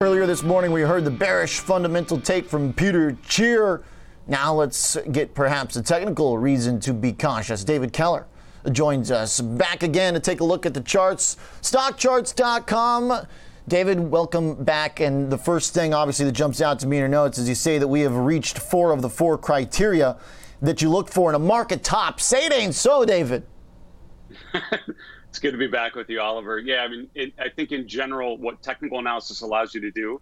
Earlier this morning, we heard the bearish fundamental take from Peter Tchir. Now let's get perhaps a technical reason to be cautious. David Keller joins us back again to take a look at the charts. Stockcharts.com. David, welcome back. And the first thing, obviously, that jumps out to me in your notes is you say that we have reached four of the four criteria that you look for in a market top. Say it ain't so, David. It's good to be back with you, Oliver. Yeah, I mean, it, I think in general, what technical analysis allows you to do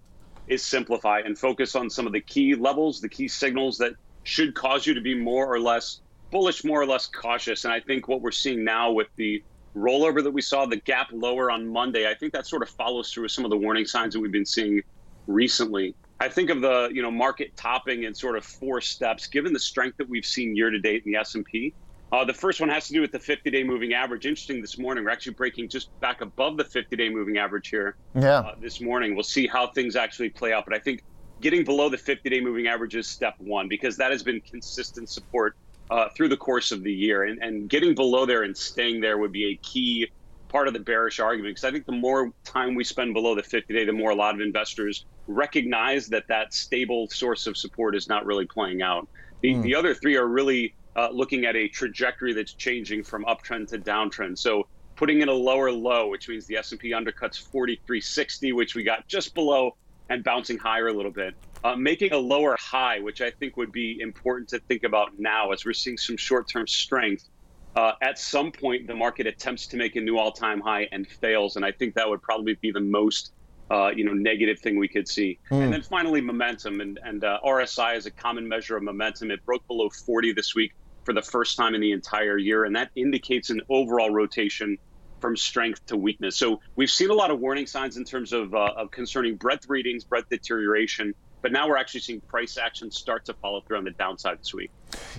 is simplify and focus on some of the key levels, the key signals that should cause you to be more or less bullish, more or less cautious. And I think what we're seeing now with the rollover that we saw, the gap lower on Monday, I think that sort of follows through with some of the warning signs that we've been seeing recently. I think of the you know market topping in sort of four steps. Given the strength that we've seen year to date in the S and P, uh, the first one has to do with the 50-day moving average. Interesting this morning, we're actually breaking just back above the 50-day moving average here. Yeah. Uh, this morning, we'll see how things actually play out. But I think getting below the 50-day moving average is step one because that has been consistent support uh, through the course of the year, and, and getting below there and staying there would be a key part of the bearish argument because I think the more time we spend below the 50-day, the more a lot of investors recognize that that stable source of support is not really playing out. The, mm. the other three are really uh, looking at a trajectory that's changing from uptrend to downtrend. So putting in a lower low, which means the S&P undercuts 4360, which we got just below, and bouncing higher a little bit. Uh, making a lower high, which I think would be important to think about now as we're seeing some short-term strength. Uh, at some point, the market attempts to make a new all-time high and fails, and I think that would probably be the most uh, you know, negative thing we could see. Mm. And then finally, momentum and, and uh, RSI is a common measure of momentum. It broke below 40 this week for the first time in the entire year, and that indicates an overall rotation from strength to weakness. So we've seen a lot of warning signs in terms of, uh, of concerning breadth readings, breadth deterioration, but now we're actually seeing price action start to follow through on the downside this week.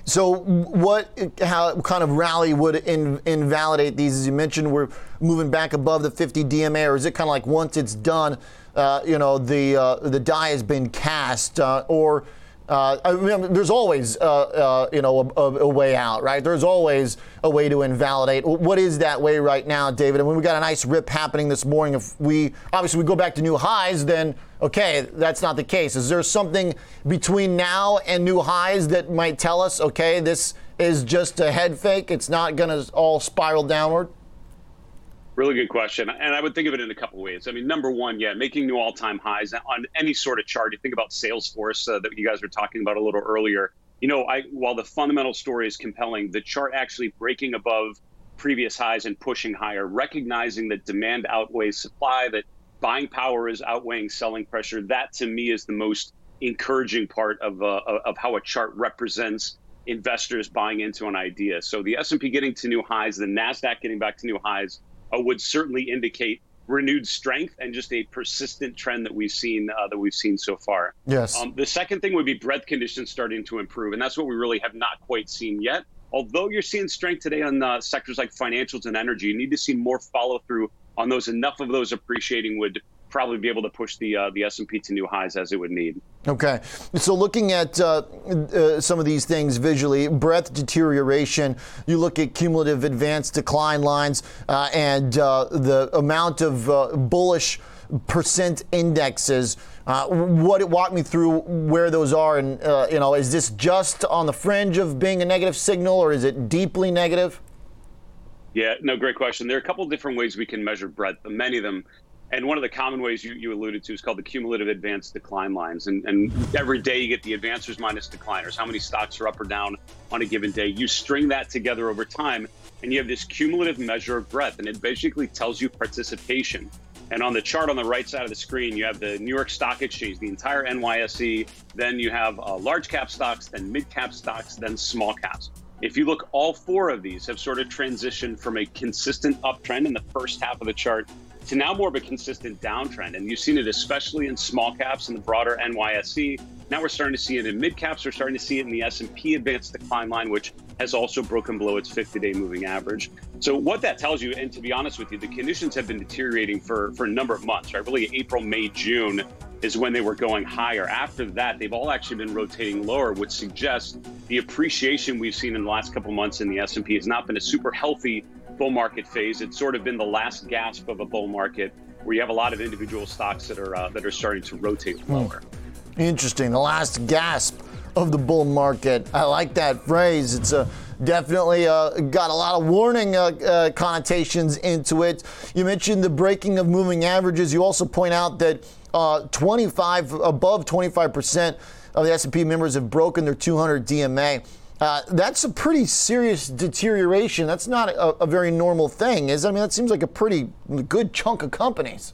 So, what how kind of rally would in, invalidate these? As you mentioned, we're moving back above the 50 DMA, or is it kind of like once it's done, uh, you know, the uh, the die has been cast, uh, or uh, I mean, there's always, uh, uh, you know, a, a, way out, right? There's always a way to invalidate. What is that way right now, David? And when we got a nice rip happening this morning, if we obviously we go back to new highs, then okay, that's not the case. Is there something between now and new highs that might tell us, okay, this is just a head fake? It's not going to all spiral downward. Really good question. And I would think of it in a couple ways. I mean, number one, yeah, making new all time highs on any sort of chart. You think about Salesforce uh, that you guys were talking about a little earlier. You know, I, while the fundamental story is compelling, the chart actually breaking above previous highs and pushing higher, recognizing that demand outweighs supply, that buying power is outweighing selling pressure. That to me is the most encouraging part of, uh, of how a chart represents investors buying into an idea. So the S&P getting to new highs, the Nasdaq getting back to new highs, uh, would certainly indicate renewed strength and just a persistent trend that we've seen uh, that we've seen so far. Yes. Um, the second thing would be breadth conditions starting to improve, and that's what we really have not quite seen yet. Although you're seeing strength today on uh, sectors like financials and energy, you need to see more follow through on those. Enough of those appreciating would probably be able to push the uh, the S&P to new highs as it would need. Okay, so looking at uh, uh, some of these things visually, breadth deterioration. You look at cumulative advanced decline lines uh, and uh, the amount of uh, bullish percent indexes. what walk me through where those are, and you know, is this just on the fringe of being a negative signal, or is it deeply negative? Yeah, no, great question. There are a couple different ways we can measure breadth. Many of them and one of the common ways you, you alluded to is called the cumulative advanced decline lines. And, and every day you get the advancers minus decliners, how many stocks are up or down on a given day. You string that together over time, and you have this cumulative measure of breadth. And it basically tells you participation. And on the chart on the right side of the screen, you have the New York Stock Exchange, the entire NYSE. Then you have uh, large cap stocks, then mid cap stocks, then small caps. If you look, all four of these have sort of transitioned from a consistent uptrend in the first half of the chart to now more of a consistent downtrend. And you've seen it especially in small caps and the broader NYSE. Now we're starting to see it in mid caps. We're starting to see it in the S&P advanced decline line, which has also broken below its 50-day moving average. So what that tells you, and to be honest with you, the conditions have been deteriorating for, for a number of months, right? Really April, May, June is when they were going higher. After that, they've all actually been rotating lower, which suggests the appreciation we've seen in the last couple months in the S&P has not been a super healthy bull market phase. It's sort of been the last gasp of a bull market. where you have a lot of individual stocks that are uh, that are starting to rotate hmm. lower. Interesting. The last gasp of the bull market. I like that phrase. It's a definitely uh, got a lot of warning uh, uh, connotations into it. You mentioned the breaking of moving averages. You also point out that uh, 25 above 25 percent of the S&P members have broken their 200 DMA. Uh, that's a pretty serious deterioration. That's not a, a very normal thing, is? I mean, that seems like a pretty good chunk of companies.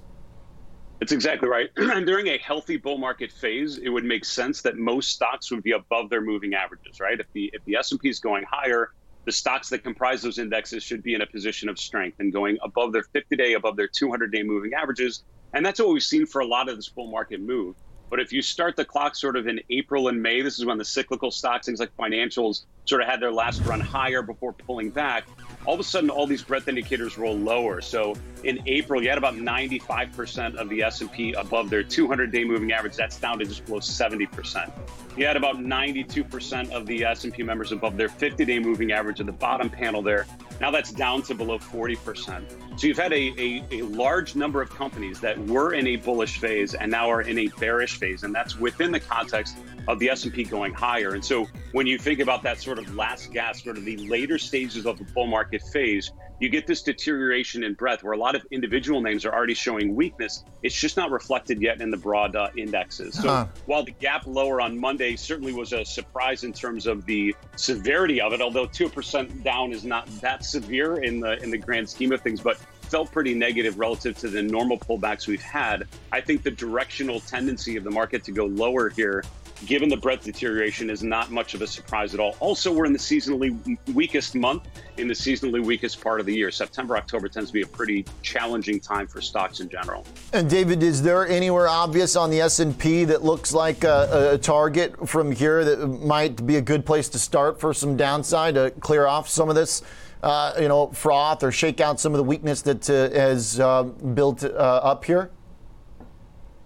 That's exactly right. And during a healthy bull market phase, it would make sense that most stocks would be above their moving averages, right? If the if the S&P is going higher, the stocks that comprise those indexes should be in a position of strength and going above their 50-day, above their 200-day moving averages. And that's what we've seen for a lot of this bull market move. But if you start the clock sort of in April and May, this is when the cyclical stocks, things like financials, sort of had their last run higher before pulling back. All of a sudden, all these breadth indicators roll lower. So in April, you had about 95% of the S&P above their 200-day moving average. That's down to just below 70%. You had about 92% of the S&P members above their 50-day moving average at the bottom panel there. Now that's down to below 40%. So you've had a, a, a, large number of companies that were in a bullish phase and now are in a bearish phase, and that's within the context of the S&P going higher. And so when you think about that sort of last gasp, sort of the later stages of the bull market phase, you get this deterioration in breadth where a lot of individual names are already showing weakness. It's just not reflected yet in the broad uh, indexes. So huh. while the gap lower on Monday certainly was a surprise in terms of the severity of it, although 2% down is not that severe in the in the grand scheme of things, but felt pretty negative relative to the normal pullbacks we've had. I think the directional tendency of the market to go lower here given the breadth deterioration, is not much of a surprise at all. Also, we're in the seasonally weakest month in the seasonally weakest part of the year. September, October tends to be a pretty challenging time for stocks in general. And David, is there anywhere obvious on the S&P that looks like a, a target from here that might be a good place to start for some downside to clear off some of this? Uh, you know, froth or shake out some of the weakness that uh, has uh, built uh, up here?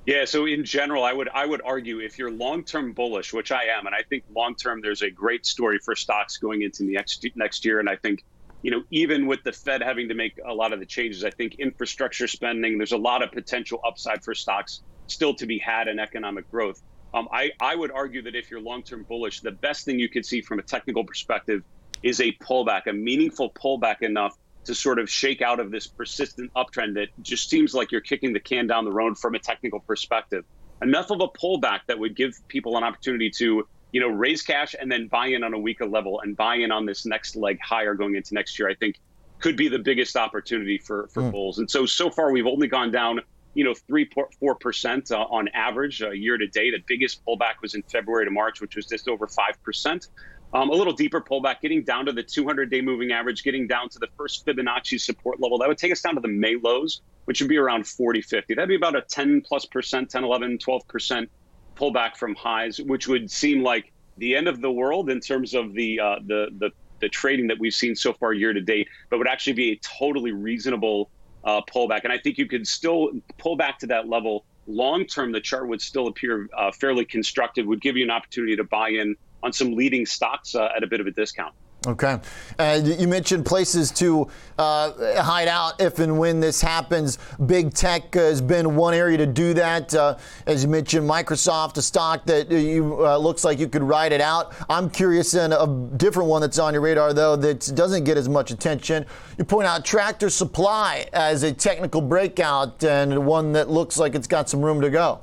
Yeah, so in general, I would I would argue if you're long term bullish, which I am, and I think long term there's a great story for stocks going into the next next year, and I think you know even with the Fed having to make a lot of the changes, I think infrastructure spending there's a lot of potential upside for stocks still to be had in economic growth. Um, I I would argue that if you're long term bullish, the best thing you could see from a technical perspective is a pullback, a meaningful pullback enough to sort of shake out of this persistent uptrend that just seems like you're kicking the can down the road from a technical perspective. Enough of a pullback that would give people an opportunity to, you know, raise cash and then buy in on a weaker level and buy in on this next leg higher going into next year. I think could be the biggest opportunity for for mm. bulls. And so so far we've only gone down, you know, three four percent uh, on average uh, year to date. The biggest pullback was in February to March, which was just over five percent. Um, a little deeper pullback, getting down to the 200 day moving average, getting down to the first Fibonacci support level. That would take us down to the May lows, which would be around 40, 50. That'd be about a 10 plus percent, 10, 11, 12% pullback from highs, which would seem like the end of the world in terms of the, uh, the, the, the trading that we've seen so far year to date, but would actually be a totally reasonable uh, pullback. And I think you could still pull back to that level. Long term, the chart would still appear uh, fairly constructive, would give you an opportunity to buy in on some leading stocks uh, at a bit of a discount. Okay. Uh, you mentioned places to uh, hide out if and when this happens. Big tech has been one area to do that. Uh, as you mentioned, Microsoft, a stock that you, uh, looks like you could ride it out. I'm curious in a different one that's on your radar, though, that doesn't get as much attention. You point out Tractor Supply as a technical breakout and one that looks like it's got some room to go.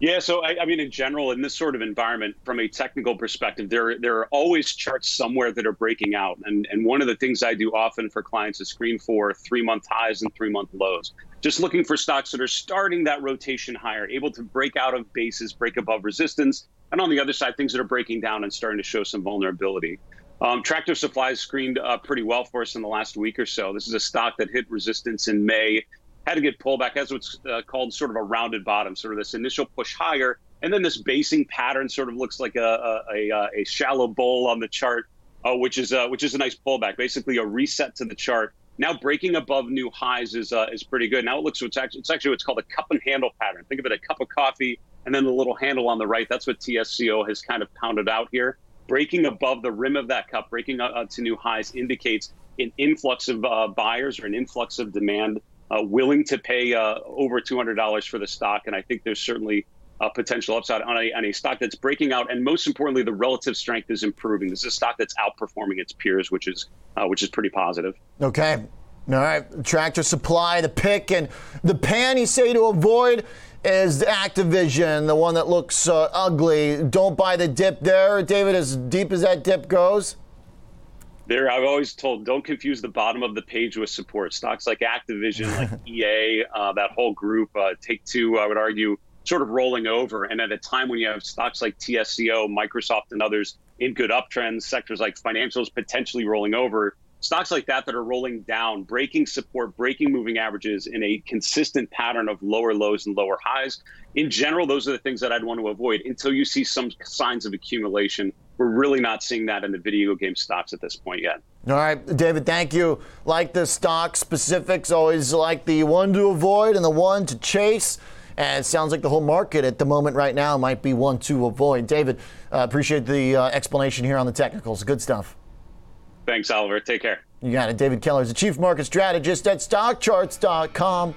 Yeah, so I, I, mean, in general, in this sort of environment, from a technical perspective, there there are always charts somewhere that are breaking out, and and one of the things I do often for clients is screen for three month highs and three month lows, just looking for stocks that are starting that rotation higher, able to break out of bases, break above resistance, and on the other side, things that are breaking down and starting to show some vulnerability. Um, Tractor Supply screened uh, pretty well for us in the last week or so. This is a stock that hit resistance in May had to get pullback as what's uh, called sort of a rounded bottom, sort of this initial push higher, and then this basing pattern sort of looks like a a, a, a shallow bowl on the chart, uh, which is uh, which is a nice pullback, basically a reset to the chart. Now breaking above new highs is uh, is pretty good. Now it looks it's actually it's actually what's called a cup and handle pattern. Think of it a cup of coffee and then the little handle on the right. That's what TSCO has kind of pounded out here. Breaking above the rim of that cup, breaking uh, to new highs indicates an influx of uh, buyers or an influx of demand uh, willing to pay uh, over $200 for the stock. And I think there's certainly a potential upside on a, on a stock that's breaking out. And most importantly, the relative strength is improving. This is a stock that's outperforming its peers, which is, uh, which is pretty positive. Okay. All right. Tractor Supply, the pick, and the pan you say to avoid is Activision, the one that looks uh, ugly. Don't buy the dip there, David, as deep as that dip goes. There, I've always told, don't confuse the bottom of the page with support. Stocks like Activision, like EA, uh, that whole group, uh, Take Two, I would argue, sort of rolling over. And at a time when you have stocks like TSCO, Microsoft, and others in good uptrends, sectors like financials potentially rolling over, stocks like that that are rolling down, breaking support, breaking moving averages in a consistent pattern of lower lows and lower highs. In general, those are the things that I'd want to avoid until you see some signs of accumulation. We're really not seeing that in the video game stocks at this point yet. All right, David, thank you. Like the stock specifics, always like the one to avoid and the one to chase. And it sounds like the whole market at the moment right now might be one to avoid. David, uh, appreciate the uh, explanation here on the technicals. Good stuff. Thanks, Oliver. Take care. You got it. David Keller is the chief market strategist at stockcharts.com.